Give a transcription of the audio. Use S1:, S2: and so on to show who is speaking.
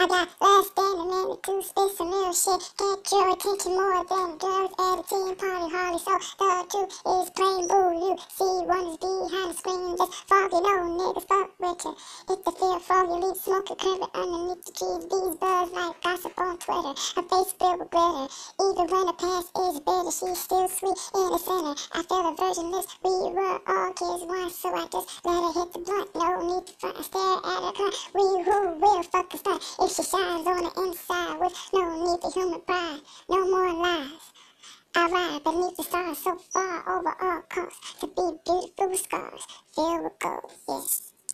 S1: I got less than a minute to spit some real shit. Get your attention more than girls at a teen party. Harley, so the truth is plain blue. You see one behind the screen, just foggy, no niggas fuck with you. It's the fear for you, leave smoke curving underneath the trees. These buzz like gossip on Twitter. Her face filled with glitter. Even when the past is bitter, she's still sweet in the center. I feel a virgin lips. We were all kids once, so I just let her hit the blunt. No need to front and stare at her cunt. We she shines on the inside with no need for human pride. No more lies. I ride beneath the stars so far over all costs to be beautiful scars filled with gold. Yes.